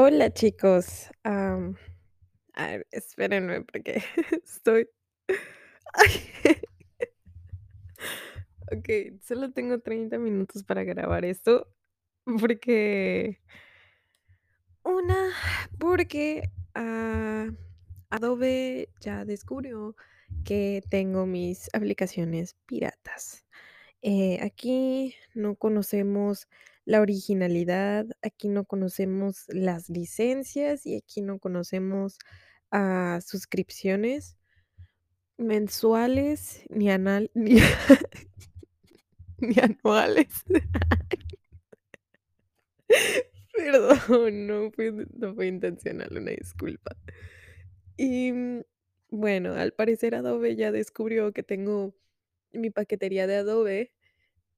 Hola chicos, a ver, espérenme porque estoy. Okey, solo tengo 30 minutos para grabar esto, porque una, porque, ah, Adobe ya descubrió que tengo mis aplicaciones piratas. Eh, aquí no conocemos la originalidad, aquí no conocemos las licencias y aquí no conocemos, ah, suscripciones mensuales, ni anal ni ni anuales. Perdón, no fue no fue intencional, una disculpa. Y, mm, bueno, al parecer Adobe ya descubrió que tengo mi paquetería de Adobe,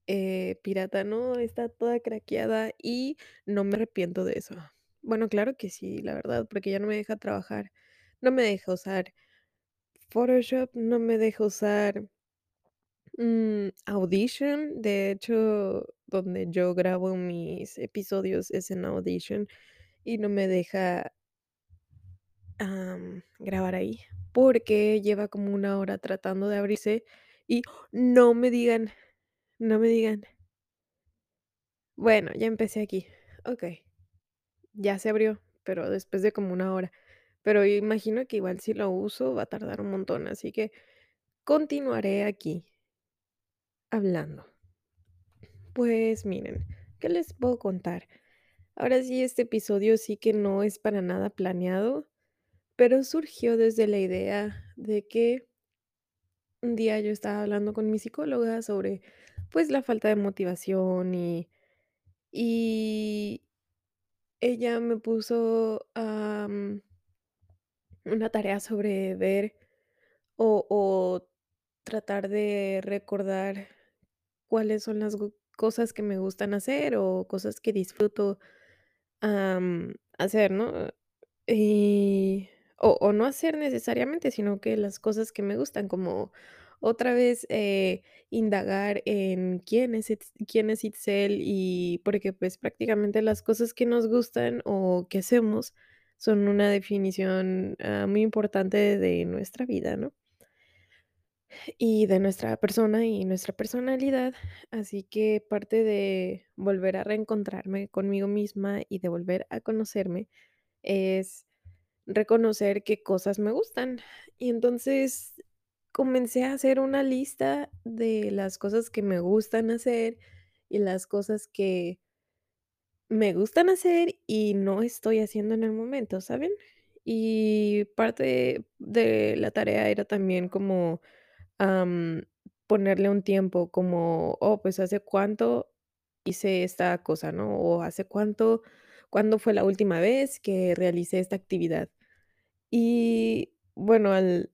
eh, pirata, ¿no? Está toda craqueada y no me arrepiento de eso. Bueno, claro que sí, la verdad, porque ya no me deja trabajar, no me deja usar Photoshop, no me deja usar mm, Audition. De hecho, donde yo grabo mis episodios es en Audition y no me deja grabar ahí, porque lleva como una hora tratando de abrirse y no me digan, no me digan. Bueno, ya empecé aquí. Okey. Ya se abrió, pero después de como una hora. Pero imagino que igual si lo uso va a tardar un montón, así que continuaré aquí hablando. Pues miren, ¿qué les puedo contar? Ahora sí, este episodio sí que no es para nada planeado, pero surgió desde la idea de que un día yo estaba hablando con mi psicóloga sobre, pues, la falta de motivación y y ella me puso, una tarea sobre ver o tratar de recordar cuáles son las cosas que me gustan hacer o cosas que disfruto, hacer, ¿no? Y o no hacer necesariamente, sino que las cosas que me gustan, como otra vez, eh, indagar en quién es quién es Itzel y porque, pues, prácticamente las cosas que nos gustan o que hacemos son una definición, ah, muy importante de nuestra vida, ¿no? Y de nuestra persona y nuestra personalidad, así que parte de volver a reencontrarme conmigo misma y de volver a conocerme es reconocer qué cosas me gustan. Y entonces comencé a hacer una lista de las cosas que me gustan hacer y las cosas que me gustan hacer y no estoy haciendo en el momento, ¿saben? Y parte de la tarea era también como, ponerle un tiempo como, oh, pues, ¿hace cuánto hice esta cosa, no? O ¿hace cuánto cuándo fue la última vez que realicé esta actividad? Y bueno, al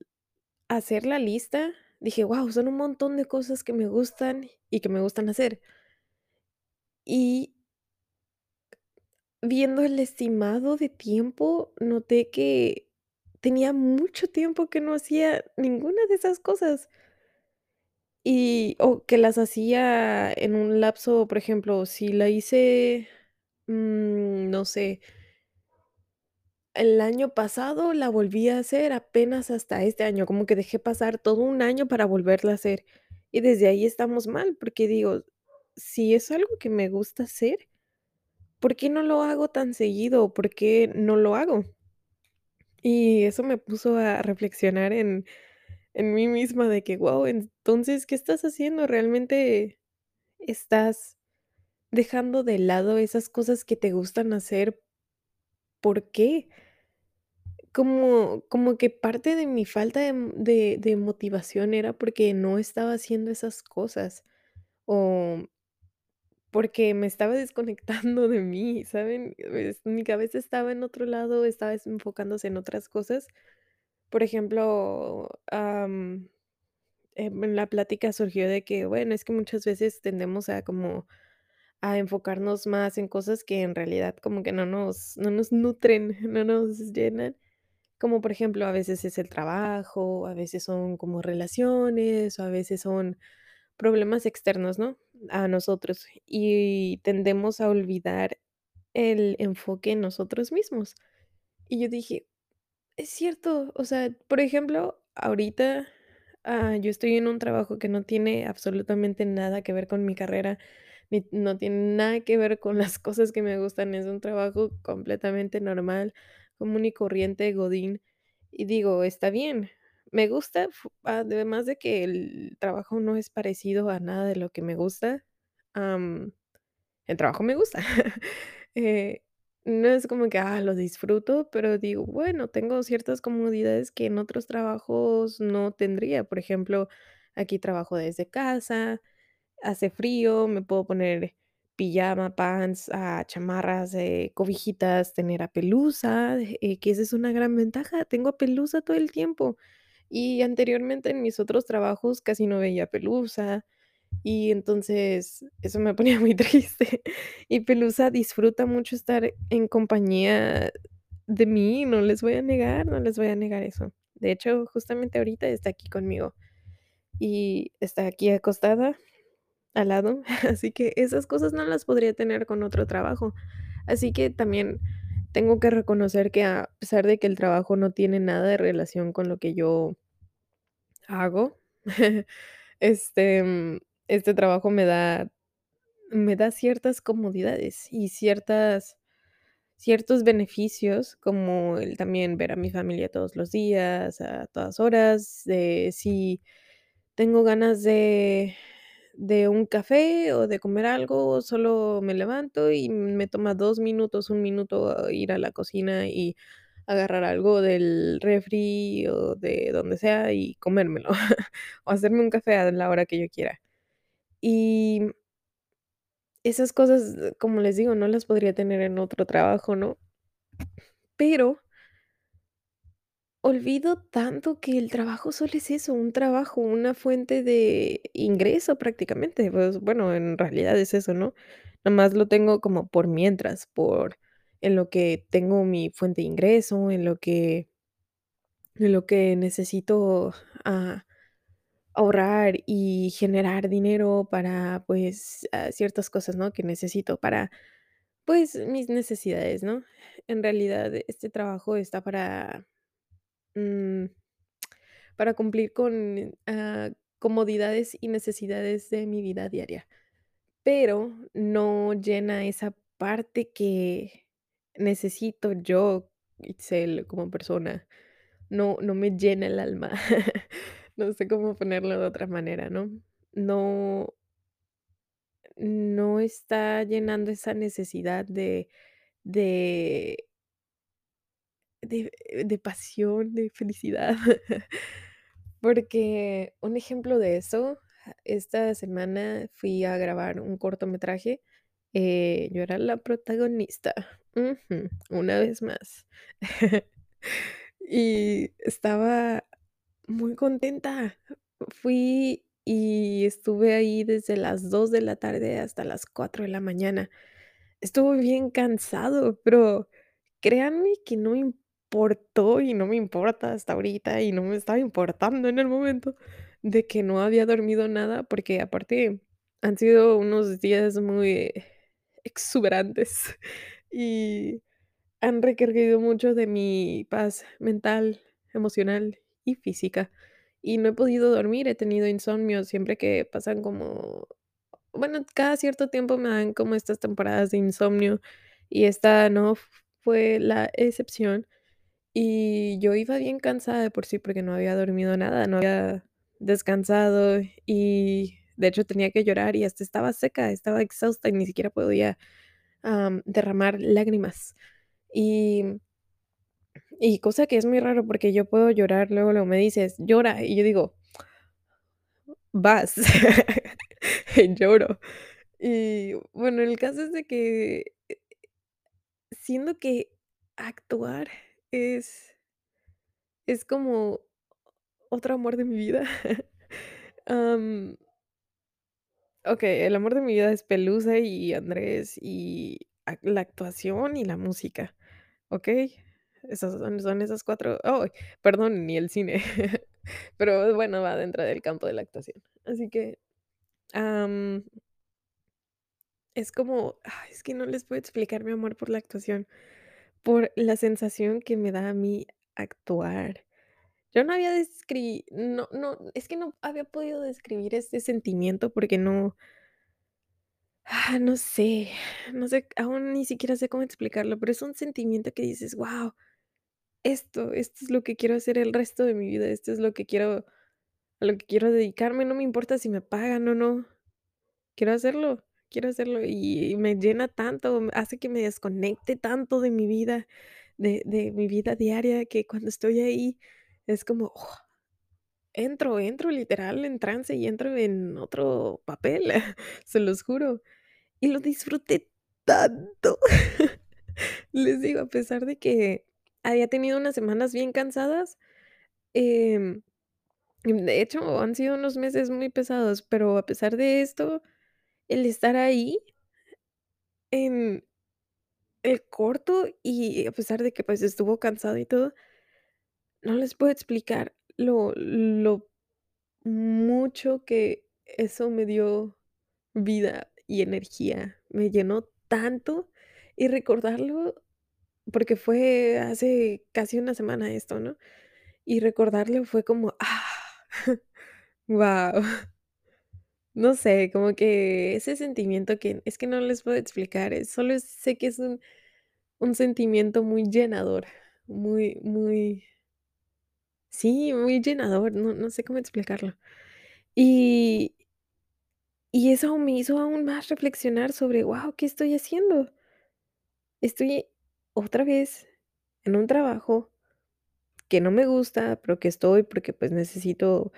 hacer la lista, dije: "Guau, son un montón de cosas que me gustan y que me gustan hacer". Y viendo el estimado de tiempo, noté que tenía mucho tiempo que no hacía ninguna de esas cosas. Y o que las hacía en un lapso, por ejemplo, si la hice, mm, no sé el año pasado la volví a hacer apenas hasta este año, como que dejé pasar todo un año para volverla a hacer. Y desde ahí estamos mal, porque digo, si es algo que me gusta hacer, ¿por qué no lo hago tan seguido? ¿Por qué no lo hago? Y eso me puso a reflexionar en en mí misma de que, guau, entonces, ¿qué estás haciendo? ¿Realmente estás dejando de lado esas cosas que te gustan hacer? ¿Por qué? Como como que parte de mi falta de de motivación era porque no estaba haciendo esas cosas, o porque me estaba desconectando de mí, ¿saben? Mi cabeza estaba en otro lado, estaba es enfocándose en otras cosas. Por ejemplo, em, en la plática surgió de que, bueno, es que muchas veces tendemos a como a enfocarnos más en cosas que en realidad como que no nos no nos nutren, no nos llenan. Como por ejemplo, a veces es el trabajo, a veces son como relaciones, o a veces son problemas externos, ¿no? A nosotros. Y tendemos a olvidar el enfoque en nosotros mismos. Y yo dije: "Es cierto", o sea, por ejemplo, ahorita, ah, yo estoy en un trabajo que no tiene absolutamente nada que ver con mi carrera, ni no tiene nada que ver con las cosas que me gustan, es un trabajo completamente normal, común y corriente, godín, y digo, está bien, me gusta, además de que el trabajo no es parecido a nada de lo que me gusta, am, el trabajo me gusta. Eh, no es como que, ah, lo disfruto, pero digo, bueno, tengo ciertas comodidades que en otros trabajos no tendría. Por ejemplo, aquí trabajo desde casa, hace frío, me puedo poner pijama, pants, ah, chamarras, eh, cobijitas, tener a pelusa, eh, que esa es una gran ventaja, tengo a pelusa todo el tiempo. Y anteriormente en mis otros trabajos casi no veía pelusa. Y entonces eso me ponía muy triste. Y Pelusa disfruta mucho estar en compañía de mí, no les voy a negar, no les voy a negar eso. De hecho, justamente ahorita está aquí conmigo y está aquí acostada al lado, así que esas cosas no las podría tener con otro trabajo. Así que también tengo que reconocer que a pesar de que el trabajo no tiene nada de relación con lo que yo hago, este, mm, este trabajo me da Me da ciertas comodidades y ciertas ciertos beneficios, como el también ver a mi familia todos los días, a todas horas, de si tengo ganas de de un café o de comer algo, solo me levanto y me toma 2 minutos, un minuto ir a la cocina y agarrar algo del refri o de donde sea y comérmelo, o hacerme un café a la hora que yo quiera. Y esas cosas, como les digo, no las podría tener en otro trabajo, ¿no? Pero olvido tanto que el trabajo solo es eso, un trabajo, una fuente de ingreso prácticamente. Pues, bueno, en realidad es eso, ¿no? Nada más lo tengo como por mientras, por en lo que tengo mi fuente de ingreso, en lo que en lo que necesito, ah, ahorrar y generar dinero para, pues, ah, ciertas cosas, ¿no? Que necesito para Pues, mis necesidades, ¿no? En realidad, este trabajo está para, mm, para cumplir con, ah, comodidades y necesidades de mi vida diaria, pero no llena esa parte que necesito yo, Itzel, como persona. No no me llena el alma. No sé cómo ponerlo de otra manera, ¿no? No no está llenando esa necesidad de de De de pasión, de felicidad. Porque un ejemplo de eso, esta semana fui a grabar un cortometraje, eh, yo era la protagonista, una vez más. Y estaba muy contenta. Fui y estuve ahí desde las 2 de la tarde hasta las 4 de la mañana. Estuvo bien cansado, pero créanme que no me importó y no me importa hasta ahorita y no me estaba importando en el momento de que no había dormido nada, porque aparte han sido unos días muy exuberantes y han requerido mucho de mi paz mental, emocional y física. Y no he podido dormir, he tenido insomnio siempre que pasan como bueno, cada cierto tiempo me dan como estas temporadas de insomnio y esta no fue la excepción. Y yo iba bien cansada de por sí porque no había dormido nada, no había descansado y de hecho tenía que llorar y hasta estaba seca, estaba exhausta y ni siquiera podía am, derramar lágrimas. Y, y cosa que es muy raro porque yo puedo llorar, luego, luego me dices, llora, y yo digo, vas, y lloro. Y bueno, el caso es de que siento que actuar es es como otro amor de mi vida. Am, okey, el amor de mi vida es Pelusa y Andrés y la actuación y la música, ¿okey? Esas son esas 4 ¡ay! Perdón, ni el cine, pero bueno, va dentro del campo de la actuación. Así que, Es como, es que no les puedo explicar mi amor por la actuación, por la sensación que me da a mí actuar. Yo no había descri no no, es que no había podido describir este sentimiento porque no ah, no sé, no sé, aún ni siquiera sé cómo explicarlo, pero es un sentimiento que dices: "Guau, esto esto es lo que quiero hacer el resto de mi vida, esto es lo que quiero a lo que quiero dedicarme, no me importa si me pagan o no". Quiero hacerlo, quiero hacerlo, y me llena tanto, hace que me desconecte tanto de mi vida, de de mi vida diaria, que cuando estoy ahí es como, ¡oh! entro entro literal en trance y entro en otro papel, se los juro, y lo disfruté tanto. Les digo, a pesar de que había tenido unas semanas bien cansadas, em, de hecho, han sido unos meses muy pesados, pero a pesar de esto, el estar ahí en el corto y a pesar de que, pues, estuvo cansado y todo, no les puedo explicar lo lo mucho que eso me dio vida y energía. Me llenó tanto y recordarlo, porque fue hace casi una semana esto, ¿no? Y recordarlo fue como, ah, guau. No sé, como que ese sentimiento que es que no les puedo explicar, eh, solo sé que es un un sentimiento muy llenador, muy muy sí, muy llenador, no no sé cómo explicarlo. Y y eso me hizo aún más reflexionar sobre, guau, ¿qué estoy haciendo? Estoy otra vez en un trabajo que no me gusta, pero que estoy porque, pues, necesito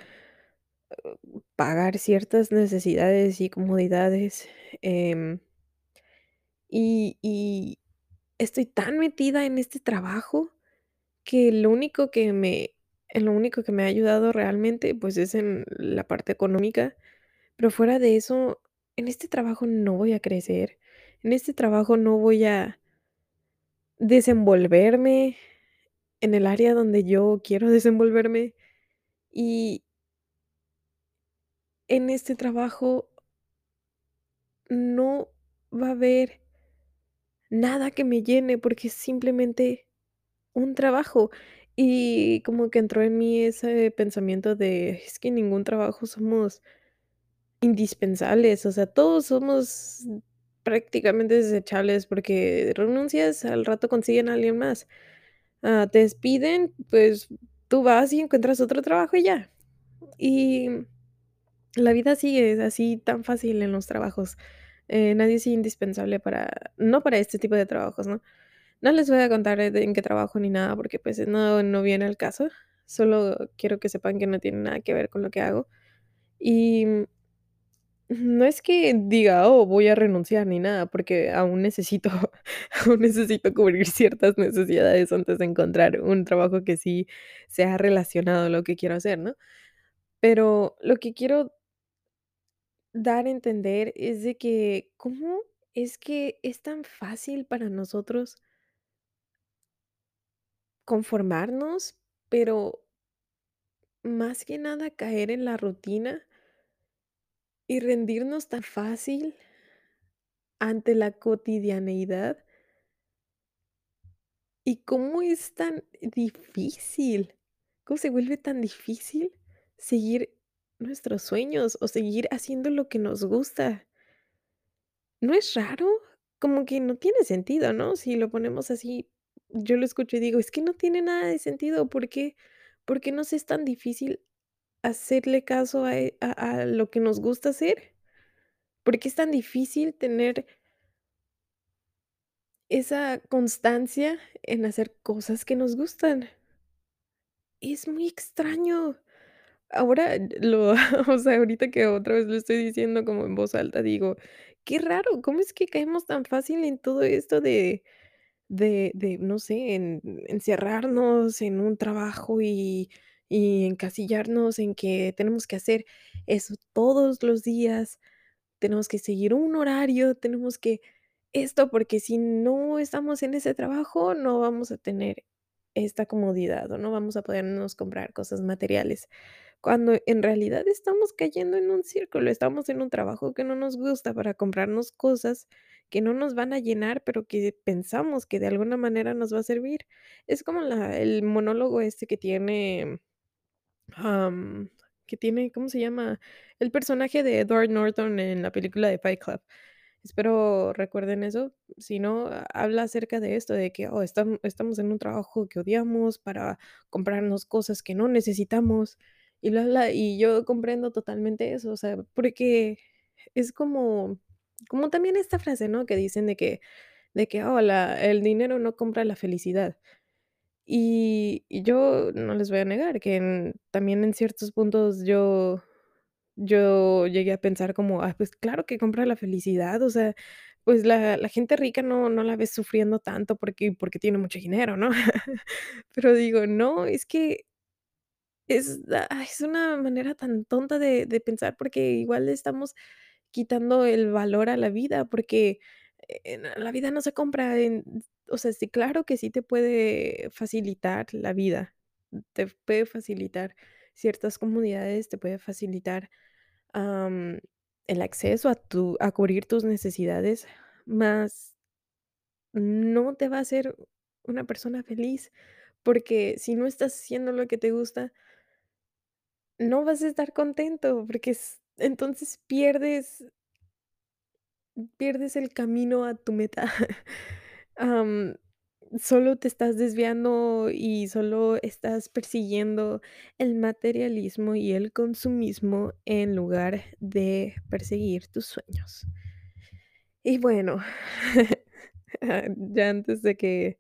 pagar ciertas necesidades y comodidades, em y y estoy tan metida en este trabajo que lo único que me lo único que me ha ayudado realmente, pues, es en la parte económica, pero fuera de eso, en este trabajo no voy a crecer, en este trabajo no voy a desenvolverme en el área donde yo quiero desenvolverme, y en este trabajo no va a haber nada que me llene, porque es simplemente un trabajo. Y como que entró en mí ese pensamiento de: "Es que en ningún trabajo somos indispensables", o sea, todos somos prácticamente desechables, porque renuncias, al rato consiguen a alguien más. Ah, te despiden, pues, tú vas y encuentras otro trabajo y ya. Y la vida sigue así tan fácil en los trabajos. Eh, nadie es indispensable para no para este tipo de trabajos, ¿no? No les voy a contar en qué trabajo ni nada, porque, pues, no no viene al caso. Solo quiero que sepan que no tiene nada que ver con lo que hago. Y, mm, no es que diga: "Oh, voy a renunciar", ni nada, porque aún necesito aún necesito cubrir ciertas necesidades antes de encontrar un trabajo que sí sea relacionado a lo que quiero hacer, ¿no? Pero lo que quiero dar a entender es de que, ¿cómo es que es tan fácil para nosotros conformarnos, pero más que nada caer en la rutina y rendirnos tan fácil ante la cotidianeidad? ¿Y cómo es tan difícil? ¿Cómo se vuelve tan difícil seguir nuestros sueños o seguir haciendo lo que nos gusta? ¿No es raro? Como que no tiene sentido, ¿no? Si lo ponemos así, yo lo escucho y digo: "Es que no tiene nada de sentido, ¿por qué por qué nos es tan difícil hacerle caso a e a a lo que nos gusta hacer? ¿Por qué es tan difícil tener esa constancia en hacer cosas que nos gustan? Es muy extraño. Ahora lo o sea, ahorita que otra vez lo estoy diciendo como en voz alta, digo: "Qué raro, ¿cómo es que caemos tan fácil en todo esto de de de, no sé, en encerrarnos en un trabajo y y encasillarnos en que tenemos que hacer eso todos los días, tenemos que seguir un horario, tenemos que esto, porque si no estamos en ese trabajo, no vamos a tener esta comodidad o no vamos a podernos comprar cosas materiales?". Cuando en realidad estamos cayendo en un círculo, estamos en un trabajo que no nos gusta para comprarnos cosas que no nos van a llenar, pero que pensamos que de alguna manera nos va a servir. Es como la el monólogo este que tiene, am, que tiene, ¿cómo se llama? El personaje de Edward Norton en la película de Fight Club. Espero recuerden eso, si no, habla acerca de esto, de que, oh, estam estamos en un trabajo que odiamos para comprarnos cosas que no necesitamos, y bla, y yo comprendo totalmente eso, o sea, porque es como como también esta frase, ¿no? Que dicen de que de que, oh, el dinero no compra la felicidad. Y y yo no les voy a negar que también en ciertos puntos yo yo llegué a pensar como, ah, pues claro que compra la felicidad, o sea, pues la la gente rica no no la ves sufriendo tanto porque porque tiene mucho dinero, ¿no? Pero digo, no, es que es, ah, es una manera tan tonta de de pensar, porque igual estamos quitando el valor a la vida, porque, eh, la vida no se compra o sea, sí, claro que sí te puede facilitar la vida, te puede facilitar ciertas comodidades, te puede facilitar, el acceso a tu a cubrir tus necesidades, más no te va a hacer una persona feliz, porque si no estás haciendo lo que te gusta no vas a estar contento, porque entonces pierdes pierdes el camino a tu meta. Solo te estás desviando y solo estás persiguiendo el materialismo y el consumismo en lugar de perseguir tus sueños. Y bueno, ya antes de que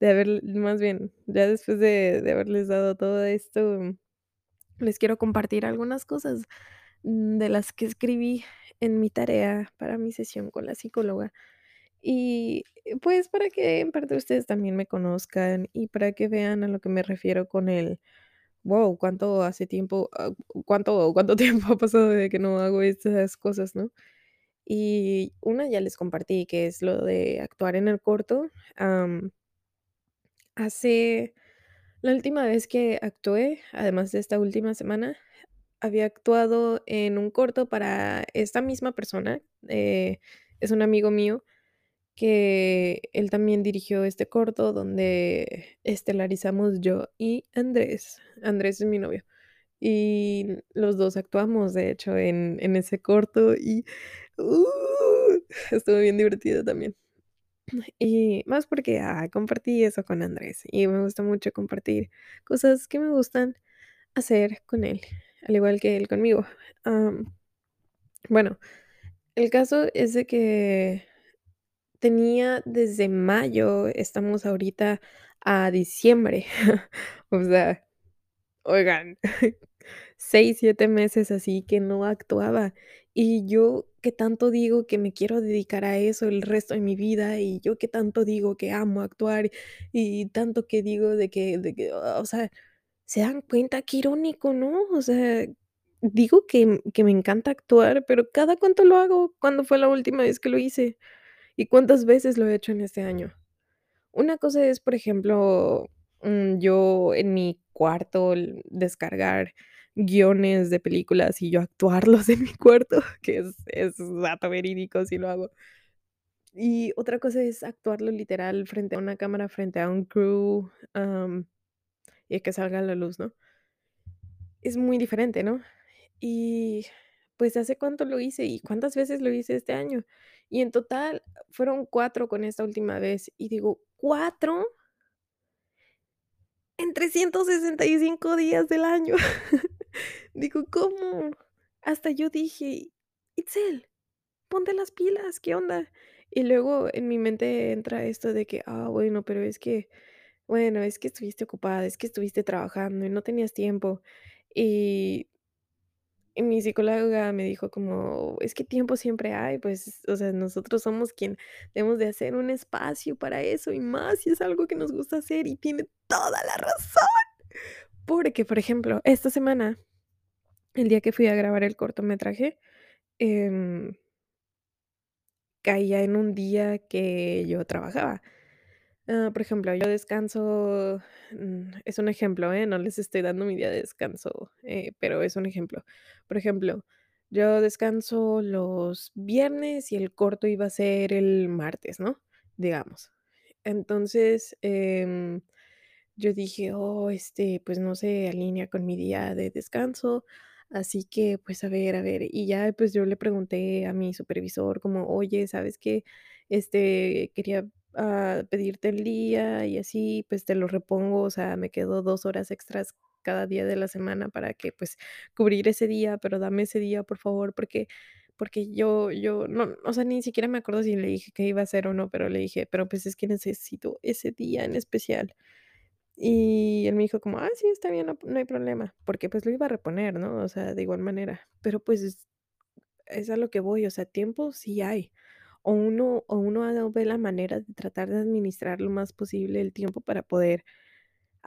de haber más bien, ya después de de haberles dado todo esto, les quiero compartir algunas cosas, mm, de las que escribí en mi tarea para mi sesión con la psicóloga. Y, pues, para que en parte ustedes también me conozcan y para que vean a lo que me refiero con el, guau, cuánto hace tiempo, ah, cuánto cuánto tiempo ha pasado desde que no hago estas cosas, ¿no? Y una ya les compartí, que es lo de actuar en el corto, hace la última vez que actué, además de esta última semana, había actuado en un corto para esta misma persona, eh, es un amigo mío, que él también dirigió este corto donde estelarizamos yo y Andrés. Andrés es mi novio. Y los 2 actuamos, de hecho, en en ese corto y, uh, estuvo bien divertido también. Y más porque, ah, compartí eso con Andrés, y me gusta mucho compartir cosas que me gustan hacer con él, al igual que él conmigo. Bueno, el caso es de que tenía desde mayo, estamos ahorita a diciembre, o sea, oigan, 6, 7 meses así que no actuaba. Y yo que tanto digo que me quiero dedicar a eso el resto de mi vida, y yo que tanto digo que amo actuar, y tanto que digo de que de que, o sea, ¿se dan cuenta? Qué irónico, ¿no? O sea, digo que que me encanta actuar, pero ¿cada cuánto lo hago? ¿Cuándo fue la última vez que lo hice? ¿Y cuántas veces lo he hecho en este año? Una cosa es, por ejemplo, mm, yo en mi cuarto descargar guiones de películas y yo actuarlos en mi cuarto, que es es dato verídico, sí lo hago. Y otra cosa es actuarlo literal frente a una cámara, frente a un crew, am, y que salga a la luz, ¿no? Es muy diferente, ¿no? Y, pues, ¿hace cuánto lo hice y cuántas veces lo hice este año? Y en total fueron 4 con esta última vez, y digo, ¿4? En 365 días del año. Digo, ¿cómo? Hasta yo dije: "Itzel, ponte las pilas, ¿qué onda?". Y luego en mi mente entra esto de que: "Ah, bueno, pero es que, bueno, es que estuviste ocupada, es que estuviste trabajando y no tenías tiempo". Y mi psicóloga me dijo como: "Es que tiempo siempre hay, pues, o sea, nosotros somos quien debemos de hacer un espacio para eso, y más si es algo que nos gusta hacer", y tiene toda la razón. Porque, por ejemplo, esta semana, el día que fui a grabar el cortometraje, em caía en un día que yo trabajaba. Ah, por ejemplo, yo descanso, mm, es un ejemplo, ¿eh? No les estoy dando mi día de descanso, eh, pero es un ejemplo. Por ejemplo, yo descanso los viernes y el corto iba a ser el martes, ¿no? Digamos. Entonces, em, yo dije: "Oh, este, pues no se alinea con mi día de descanso, así que, pues, a ver, a ver". Y ya, pues, yo le pregunté a mi supervisor como: "Oye, ¿sabes qué? Este, quería, ah, pedirte el día y así, pues, te lo repongo, o sea, me quedo 2 horas extras cada día de la semana para que, pues, cubrir ese día, pero dame ese día, por favor", porque porque yo yo no, o sea, ni siquiera me acuerdo si le dije que iba a hacer o no, pero le dije: "Pero, pues, es que necesito ese día en especial". Y él me dijo como: "Ah, sí, está bien, no no hay problema", porque, pues, lo iba a reponer, ¿no? O sea, de igual manera, pero, pues, es es a lo que voy, o sea, tiempo sí hay, o uno o uno ve la manera de tratar de administrar lo más posible el tiempo para poder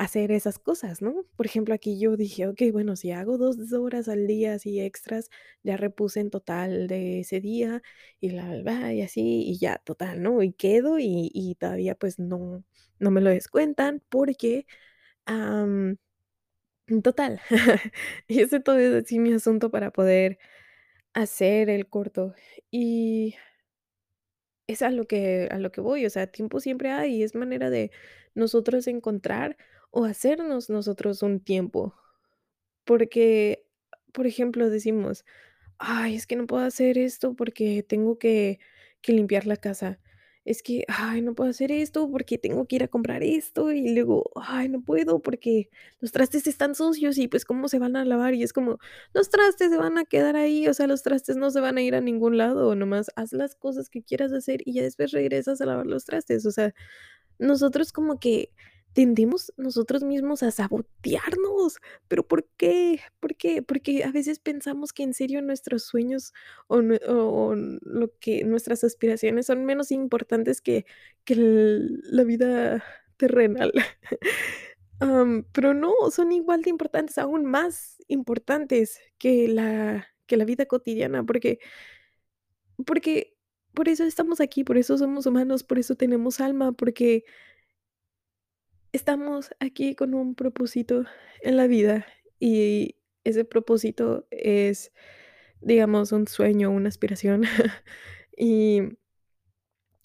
hacer esas cosas, ¿no? Por ejemplo, aquí yo dije: "Okey, bueno, si hago 2 horas al día así extras, ya repuse en total de ese día y bla, bla, y así, y ya, total, ¿no? Y quedo y y todavía, pues, no no me lo descuentan porque, total, hice todo así mi asunto para poder hacer el corto. Y es a lo que a lo que voy, o sea, tiempo siempre hay, y es manera de nosotros encontrar o hacernos nosotros un tiempo. Porque, por ejemplo, decimos: "Ay, es que no puedo hacer esto porque tengo que que limpiar la casa. Es que, ay, no puedo hacer esto porque tengo que ir a comprar esto", y luego: "Ay, no puedo porque los trastes están sucios y, pues, ¿cómo se van a lavar?". Y es como, los trastes se van a quedar ahí, o sea, los trastes no se van a ir a ningún lado, nomás haz las cosas que quieras hacer y ya después regresas a lavar los trastes. O sea, nosotros como que tendemos nosotros mismos a sabotearnos, ¿pero por qué? ¿Por qué? Porque a veces pensamos que en serio nuestros sueños o lo que nuestras aspiraciones son menos importantes que que la vida terrenal. Pero no, son igual de importantes, aún más importantes que la que la vida cotidiana, porque porque por eso estamos aquí, por eso somos humanos, por eso tenemos alma, porque Estamos aquí con un propósito en la vida y ese propósito es, digamos, un sueño, una aspiración, y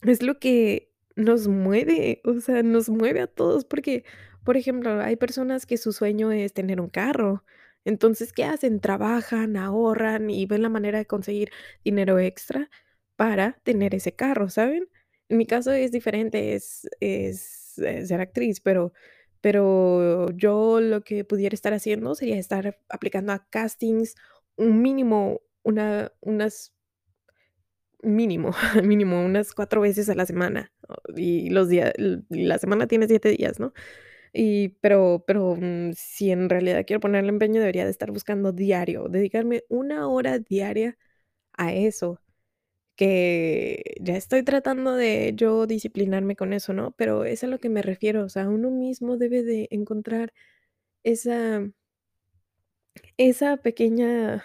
es lo que nos mueve, o sea, nos mueve a todos, porque, por ejemplo, hay personas que su sueño es tener un carro. Entonces, ¿qué hacen? Trabajan, ahorran y ven la manera de conseguir dinero extra para tener ese carro, ¿saben? En mi caso es diferente, es es, ser actriz, pero pero yo lo que pudiera estar haciendo sería estar aplicando a castings un mínimo, una unas Mínimo, mínimo unas 4 veces a la semana, y los días la semana tiene 7 días, ¿no? Y pero pero, mm, si en realidad quiero ponerle empeño, debería de estar buscando diario, dedicarme una hora diaria a eso, que ya estoy tratando de yo disciplinarme con eso, ¿no? Pero es a lo que me refiero, o sea, uno mismo debe de encontrar esa esa pequeña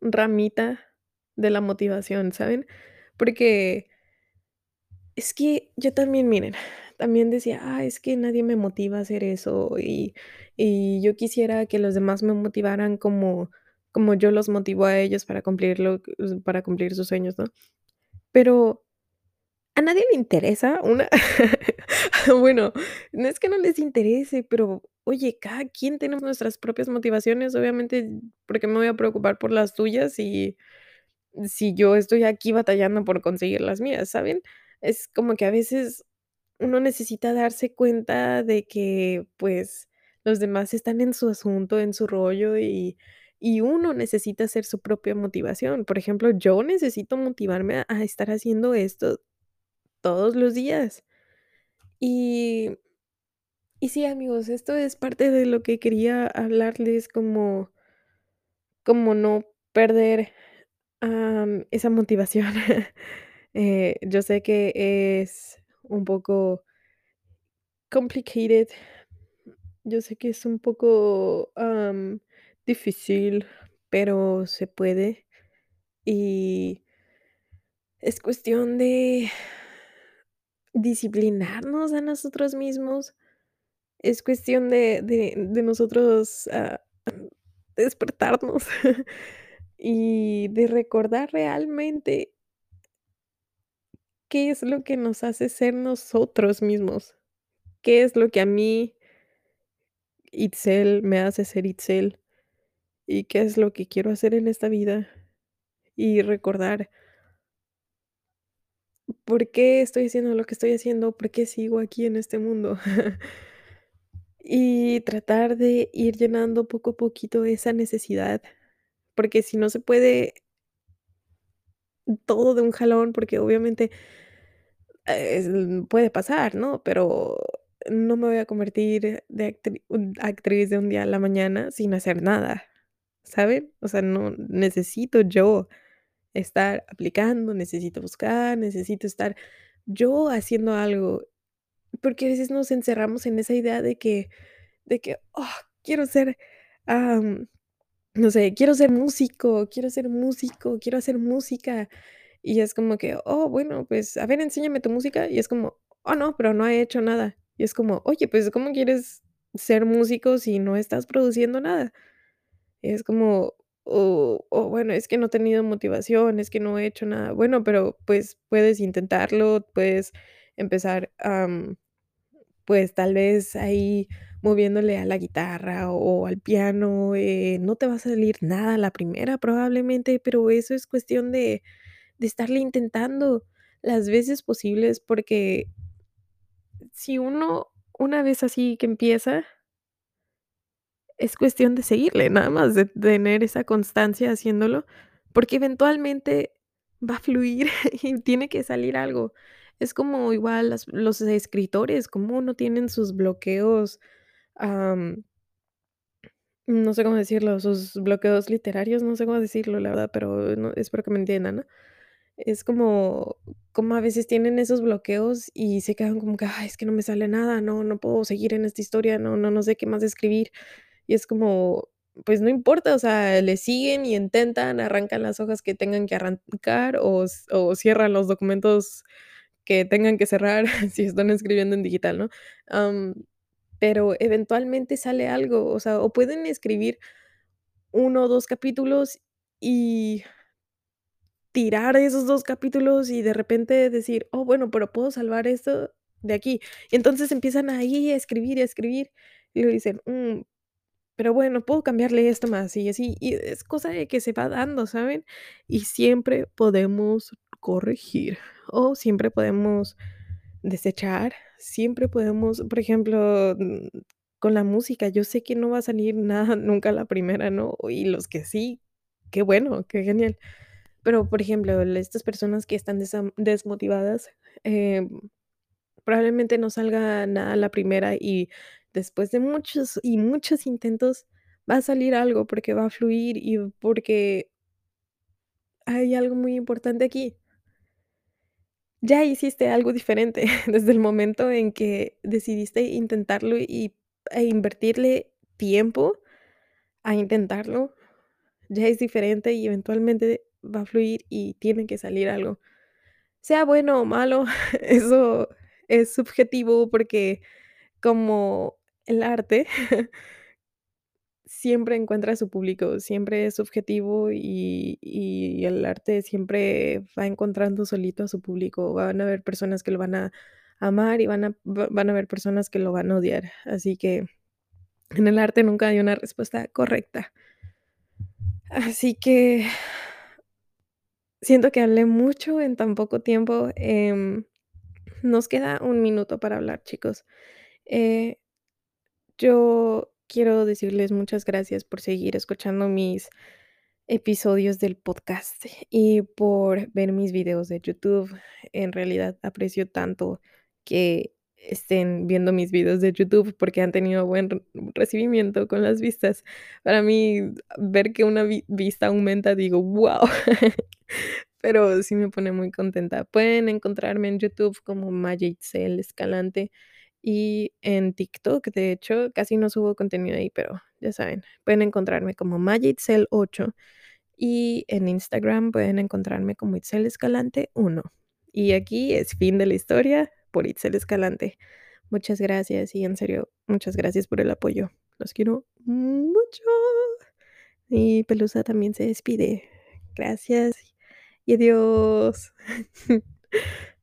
ramita de la motivación, ¿saben? Porque Es que yo también, miren, también decía: "Ah, es que nadie me motiva a hacer eso", y y yo quisiera que los demás me motivaran como como yo los motivo a ellos para cumplir lo que para cumplir sus sueños, ¿no? Pero a nadie le interesa una bueno, no es que no les interese, pero oye, cada quien tenemos nuestras propias motivaciones, obviamente, ¿por qué me voy a preocupar por las tuyas si si yo estoy aquí batallando por conseguir las mías, ¿saben? Es como que a veces uno necesita darse cuenta de que, pues, los demás están en su asunto, en su rollo, y y uno necesita hacer su propia motivación. Por ejemplo, yo necesito motivarme a estar haciendo esto todos los días. Y y sí, amigos, esto es parte de lo que quería hablarles, como como no perder, esa motivación. Eh, yo sé que es un poco complicated. Yo sé que es un poco, difícil, pero se puede. Y es cuestión de disciplinarnos a nosotros mismos. Es cuestión de de nosotros, ah, despertarnos y de recordar realmente qué es lo que nos hace ser nosotros mismos, qué es lo que a mí Itzel me hace ser Itzel, y qué es lo que quiero hacer en esta vida, y recordar por qué estoy haciendo lo que estoy haciendo, por qué sigo aquí en este mundo. Y tratar de ir llenando poco a poquito esa necesidad, porque si no se puede todo de un jalón, porque obviamente es puede pasar, ¿no? Pero no me voy a convertir de actriz de un día a la mañana sin hacer nada, ¿saben? O sea, no necesito yo estar aplicando, necesito buscar, necesito estar yo haciendo algo, porque a veces nos encerramos en esa idea de que de que: "Oh, quiero ser, am, no sé, quiero ser músico, quiero ser músico, quiero hacer música", y es como que: "Oh, bueno, pues, a ver, enséñame tu música", y es como: "Oh, no, pero no he hecho nada", y es como: "Oye, pues, ¿cómo quieres ser músico si no estás produciendo nada?". Es como: "Oh oh, bueno, es que no he tenido motivación, es que no he hecho nada". Bueno, pero, pues, puedes intentarlo, puedes empezar, pues, tal vez ahí moviéndole a la guitarra o al piano, eh, no te va a salir nada la primera probablemente, pero eso es cuestión de de estarle intentando las veces posibles, porque si uno una vez así que empieza es cuestión de seguirle, nada más de tener esa constancia haciéndolo, porque eventualmente va a fluir y tiene que salir algo. Es como igual las los escritores, cómo no tienen sus bloqueos, am no sé cómo decirlo, sus bloqueos literarios, no sé cómo decirlo, la verdad, pero no espero que me entiendan, ¿no? Es como como a veces tienen esos bloqueos y se quedan como que: "Ay, es que no me sale nada, no no puedo seguir en esta historia, no no no sé qué más escribir". Y es como, pues no importa, o sea, le siguen y intentan, arrancan las hojas que tengan que arrancar o o cierran los documentos que tengan que cerrar si están escribiendo en digital, ¿no? Pero eventualmente sale algo, o sea, o pueden escribir 1 o 2 capítulos y tirar esos 2 capítulos y de repente decir: "Oh, bueno, pero puedo salvar esto de aquí". Y entonces empiezan ahí a escribir y a escribir, y luego dicen: "Mm, pero bueno, puedo cambiarle esto más", y así, y es cosa de que se va dando, ¿saben? Y siempre podemos corregir, o siempre podemos desechar, siempre podemos, por ejemplo, con la música, yo sé que no va a salir nada nunca la primera, ¿no? Y los que sí, qué bueno, qué genial. Pero, por ejemplo, estas personas que están desmotivadas, em, probablemente no salga nada la primera y después de muchos y muchos intentos va a salir algo, porque va a fluir y porque hay algo muy importante aquí. Ya hiciste algo diferente desde el momento en que decidiste intentarlo y e invertirle tiempo a intentarlo, ya es diferente y eventualmente va a fluir y tiene que salir algo. Sea bueno o malo, eso es subjetivo porque como el arte siempre encuentra su público, siempre es subjetivo y y el arte siempre va encontrando solito a su público. Van a haber personas que lo van a amar y van a va van a haber personas que lo van a odiar. Así que en el arte nunca hay una respuesta correcta. Así que siento que hablé mucho en tan poco tiempo, em, nos queda un minuto para hablar, chicos. Eh, yo quiero decirles muchas gracias por seguir escuchando mis episodios del podcast y por ver mis videos de YouTube. En realidad aprecio tanto que estén viendo mis videos de YouTube porque han tenido buen recibimiento con las vistas. Para mí, ver que una vi vista aumenta, digo: "Guau". Pero sí me pone muy contenta. Pueden encontrarme en YouTube como Maya Itzel Escalante y en TikTok, de hecho, casi no subo contenido ahí, pero ya saben, pueden encontrarme como MyItzel8 y en Instagram pueden encontrarme como Itzel Escalante 1. Y aquí es fin de la historia por Itzel Escalante. Muchas gracias y en serio, muchas gracias por el apoyo. Los quiero mucho. Y Pelusa también se despide. Gracias y adiós.